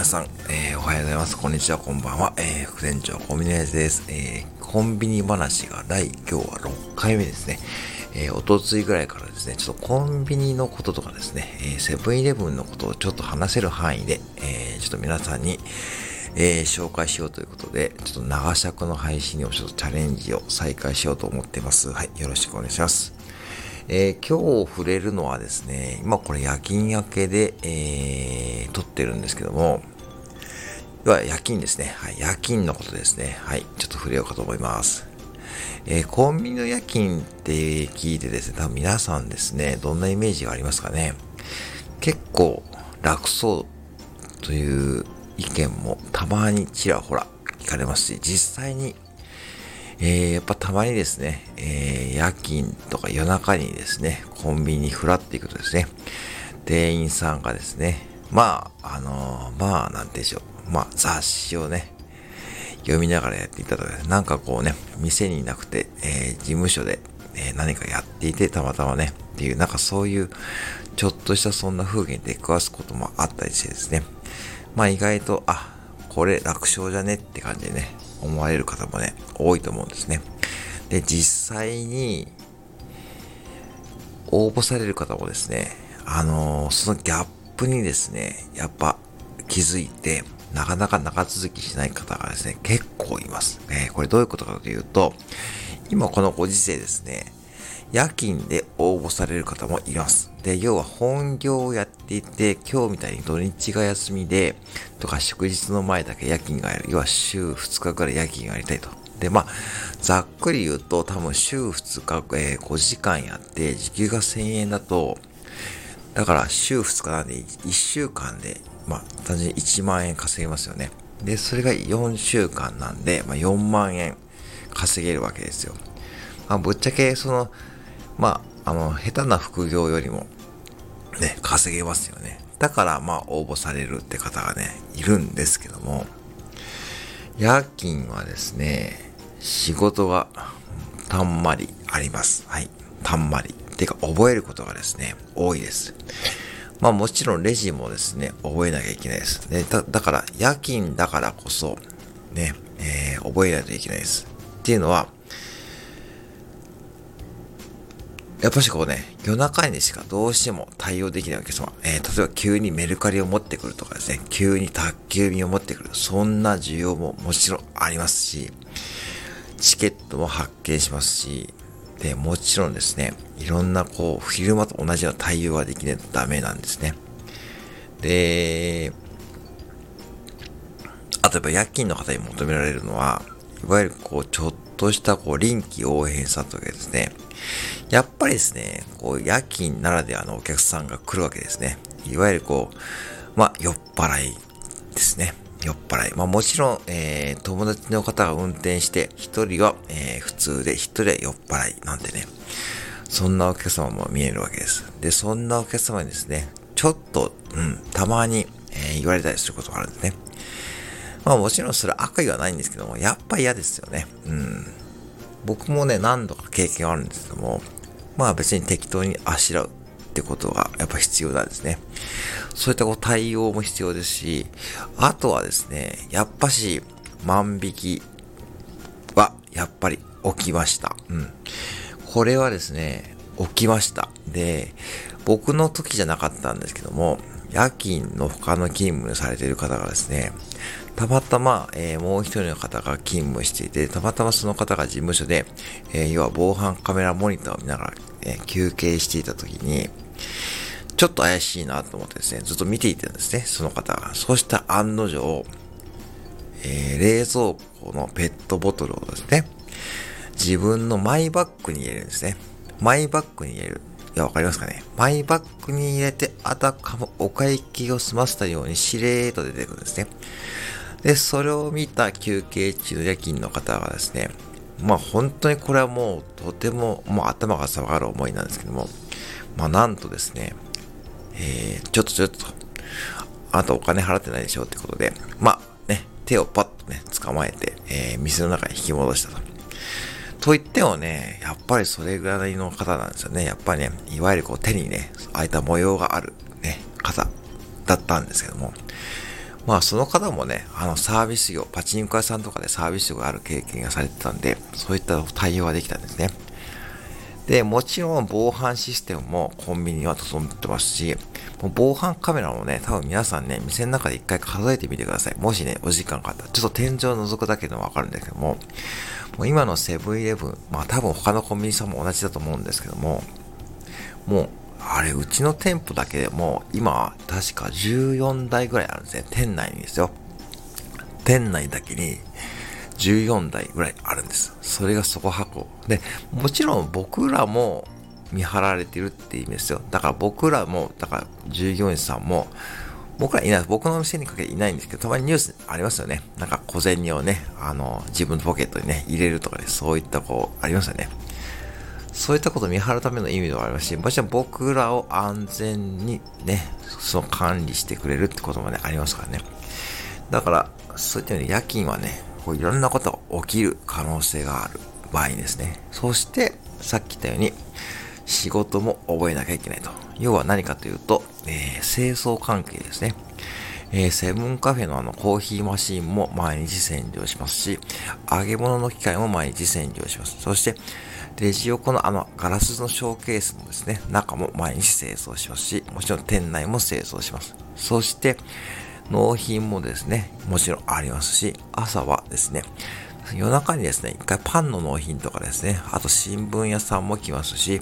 皆さん、えー、おはようございます。こんにちは、こんばんは。えー、副店長コンビニエンスです。えー、コンビニ話が第今日は6回目ですね。えー、おとついぐらいからですね、ちょっとコンビニのこととかですね、えセブンイレブンのことをちょっと話せる範囲で、え、ちょっと皆さんに、えー、紹介しようということで、ちょっと長尺の配信をちょっとチャレンジを再開しようと思ってます。はい、よろしくお願いします。えー、今日触れるのはですね、今これ夜勤明けで、えー、撮ってるんですけども、は夜勤ですね。はい、夜勤のことですね。はい、ちょっと触れようかと思います。えー、コンビニの夜勤って聞いてですね、多分皆さんですね、どんなイメージがありますかね。結構楽そうという意見もたまにちらほら聞かれますし、実際にえー、やっぱたまにですね、えー、夜勤とか夜中にですね、コンビニにフラっていくとですね、店員さんがですね、まあ、あのー、まあ、なんでしょう、まあ、雑誌をね、読みながらやっていたとか、なんかこうね、店にいなくて、えー、事務所で、えー、何かやっていて、たまたまね、っていう、なんかそういう、ちょっとしたそんな風景に出くわすこともあったりしてですね、まあ意外と、あ、これ楽勝じゃね？って感じでね、思われる方もね、多いと思うんですね。で、実際に、応募される方もですね、あのー、そのギャップにですね、やっぱ気づいて、なかなか長続きしない方がですね、結構います。えー、これどういうことかというと、今このご時世ですね、夜勤で応募される方もいます。で、要は本業をやっていて、今日みたいに土日が休みで、とか祝日の前だけ夜勤がやる。要は週2日からい夜勤がやりたいと。で、まあ、ざっくり言うと、多分週2日、えー、5時間やって、時給が1000円だと、だから週2日なんで、1週間で、まあ、単純に1万円稼げますよね。で、それが4週間なんで、まあ、4万円稼げるわけですよ。まあ、ぶっちゃけ、その、まあ、あの、下手な副業よりも、ね、稼げますよね。だから、まあ、応募されるって方がね、いるんですけども、夜勤はですね、仕事がたんまりあります。はい。たんまり。ていうか、覚えることがですね、多いです。まあもちろんレジもですね、覚えなきゃいけないです。ね、だだから、夜勤だからこそ、ね、えー、覚えないといけないです。っていうのは、やっぱしこうね、夜中にしかどうしても対応できないお客様、えー、例えば急にメルカリを持ってくるとかですね、急に宅急便を持ってくる、そんな需要ももちろんありますし、チケットも発見しますし、で、もちろんですね、いろんなこう、昼間と同じような対応ができないとダメなんですね。で、あとやっぱ夜勤の方に求められるのは、いわゆるこう、ちょっとしたこう、臨機応変さというかですね、やっぱりですね、こう、夜勤ならではのお客さんが来るわけですね。いわゆるこう、まあ、酔っ払いですね。酔っ払い。まあもちろん、えー、友達の方が運転して、一人は、えー、普通で、一人は酔っ払いなんでね。そんなお客様も見えるわけです。で、そんなお客様にですね、ちょっと、うん、たまに、えー、言われたりすることがあるんですね。まあもちろんそれ悪意はないんですけども、やっぱ嫌ですよね。うん。僕もね、何度か経験があるんですけども、まあ別に適当にあしらうってことがやっぱ必要なんですね。そういったこう対応も必要ですし、あとはですね、やっぱし万引きはやっぱり起きました。うん。これはですね、起きました。で、僕の時じゃなかったんですけども、夜勤の他の勤務されている方がですね、たまたま、えー、もう一人の方が勤務していて、たまたまその方が事務所で、えー、要は防犯カメラモニターを見ながら、えー、休憩していた時に、ちょっと怪しいなと思ってですね、ずっと見ていたんですね、その方が。そうした案の定、え、冷蔵庫のペットボトルをですね、自分のマイバッグに入れるんですね。マイバッグに入れる。いや、わかりますかねマイバッグに入れて、あたかもお会計を済ませたようにしれーと出てくるんですね。で、それを見た休憩中の夜勤の方がですね、まあ本当にこれはもうとてももう頭が下がる思いなんですけども、まあなんとですね、えー、ちょっとちょっと、あなたお金払ってないでしょうってことで、まあね、手をパッとね、捕まえて、えー、店の中に引き戻したと。と言ってもね、やっぱりそれぐらいの方なんですよね。やっぱりね、いわゆるこう手にね、ああいた模様があるね、方だったんですけども、まあその方もね、あのサービス業、パチンコ屋さんとかでサービス業がある経験がされてたんで、そういった対応ができたんですね。で、もちろん防犯システムもコンビニは整ってますし、もう防犯カメラもね、多分皆さんね、店の中で一回数えてみてください。もしね、お時間があったら、ちょっと天井を覗くだけでもわかるんですけども、もう今のセブンイレブン、まあ多分他のコンビニさんも同じだと思うんですけども、もう、あれ、うちの店舗だけでも、今、確か14台ぐらいあるんですね。店内にですよ。店内だけに、14台ぐらいあるんです。それがそこ箱。で、もちろん僕らも見張られてるって意味ですよ。だから僕らも、だから従業員さんも、僕らいない、僕の店にかけていないんですけど、たまにニュースありますよね。なんか小銭をね、あの、自分のポケットにね、入れるとかね、そういったこう、ありますよね。そういったことを見張るための意味ではありますし、もちろん僕らを安全にね、その管理してくれるってこともね、ありますからね。だから、そういった意味で夜勤はね、こういろんなことが起きる可能性がある場合ですね。そして、さっき言ったように、仕事も覚えなきゃいけないと。要は何かというと、えー、清掃関係ですね。えー、セブンカフェのあのコーヒーマシンも毎日洗浄しますし、揚げ物の機械も毎日洗浄します。そして、レジ横のあのガラスのショーケースもですね、中も毎日清掃しますし、もちろん店内も清掃します。そして、納品もですね、もちろんありますし、朝はですね、夜中にですね、一回パンの納品とかですね、あと新聞屋さんも来ますし、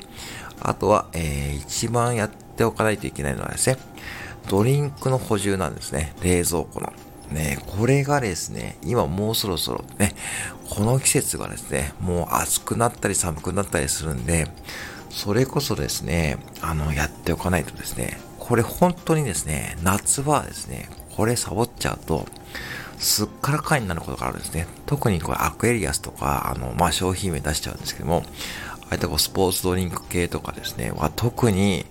あとは、えー、一番やっておかないといけないのはですね、ドリンクの補充なんですね。冷蔵庫の。ね、これがですね、今もうそろそろね、この季節がですね、もう暑くなったり寒くなったりするんで、それこそですね、あの、やっておかないとですね、これ本当にですね、夏場はですね、これサボっちゃうと、すっからかいになることがあるんですね。特にこれアクエリアスとか、あの、まあ、商品名出しちゃうんですけども、ああいったこうスポーツドリンク系とかですね、は特に、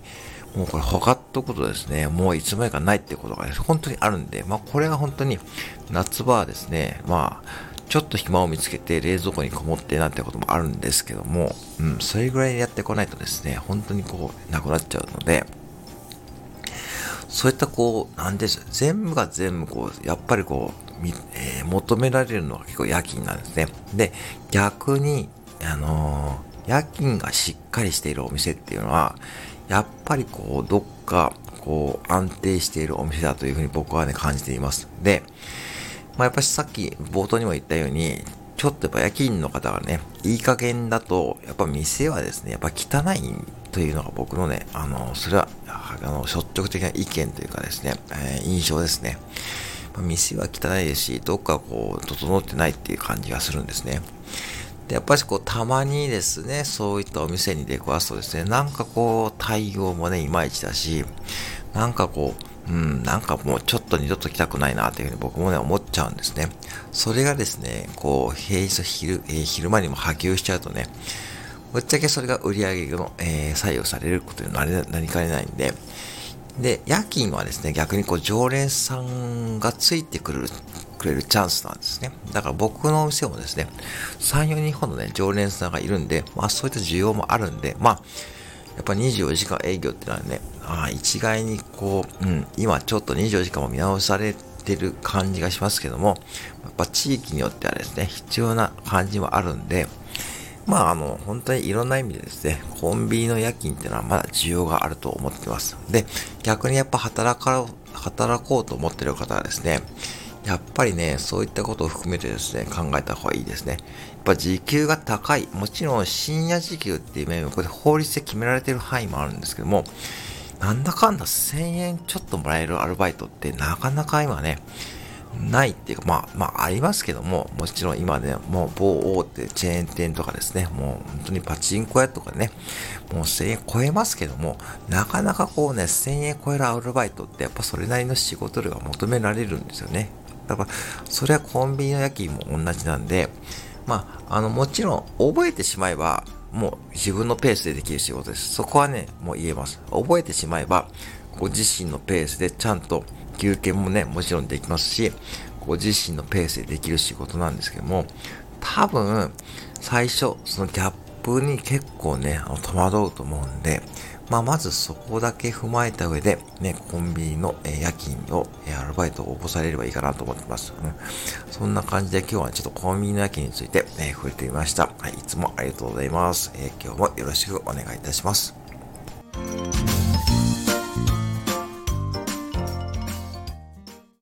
もうこれ他っとくとですね、もういつまでかないってことが、ね、本当にあるんで、まあこれが本当に夏場はですね、まあ、ちょっと暇を見つけて冷蔵庫にこもってなんてこともあるんですけども、うん、それぐらいやってこないとですね、本当にこう、なくなっちゃうので、そういったこう、なんでしょう、全部が全部こう、やっぱりこう、えー、求められるのが結構夜勤なんですね。で、逆に、あのー、夜勤がしっかりしているお店っていうのは、やっぱりこう、どっか、こう、安定しているお店だというふうに僕はね、感じています。で、まあ、やっぱりさっき冒頭にも言ったように、ちょっとやっぱ夜勤の方がね、いい加減だと、やっぱ店はですね、やっぱ汚いというのが僕のね、あの、それは、あの、率直的な意見というかですね、えー、印象ですね。店は汚いですし、どっかこう、整ってないっていう感じがするんですね。で、やっぱりこう、たまにですね、そういったお店に出くわすとですね、なんかこう、対応もね、いまいちだし、なんかこう、うん、なんかもうちょっと二度と来たくないなというふうに僕もね、思っちゃうんですね。それがですね、こう、平日昼、えー、昼間にも波及しちゃうとね、ぶっちゃけそれが売り上げの、えー、採用されることになりかねないんで、で、夜勤はですね、逆にこう、常連さんがついてくるくれるチャンスなんですね。だから僕のお店もですね、3、4人ほどね、常連さんがいるんで、まあそういった需要もあるんで、まあ、やっぱ24時間営業ってのはね、あ一概にこう、うん、今ちょっと24時間も見直されてる感じがしますけども、やっぱ地域によってはですね、必要な感じもあるんで、まあ、あの、本当にいろんな意味でですね、コンビニの夜勤っていうのはまだ需要があると思ってます。で、逆にやっぱ働か、働こうと思ってる方はですね、やっぱりね、そういったことを含めてですね、考えた方がいいですね。やっぱ時給が高い。もちろん深夜時給っていう面もこれ法律で決められてる範囲もあるんですけども、なんだかんだ1000円ちょっともらえるアルバイトってなかなか今ね、ないっていうか、まあ、まあ、ありますけども、もちろん今ね、もう某大手チェーン店とかですね、もう本当にパチンコ屋とかね、もう1000円超えますけども、なかなかこうね、1000円超えるアルバイトってやっぱそれなりの仕事量が求められるんですよね。だから、それはコンビニの夜勤も同じなんで、まあ、あの、もちろん、覚えてしまえば、もう自分のペースでできる仕事です。そこはね、もう言えます。覚えてしまえば、ご自身のペースでちゃんと休憩もね、もちろんできますし、ご自身のペースでできる仕事なんですけども、多分、最初、そのギャップに結構ね、あの戸惑うと思うんで、まあ、まずそこだけ踏まえた上で、ね、コンビニの、夜勤を、アルバイトを応募されればいいかなと思ってます。うん、そんな感じで今日はちょっとコンビニの夜勤について、え触れてみました。はい、いつもありがとうございます。えー、今日もよろしくお願いいたします。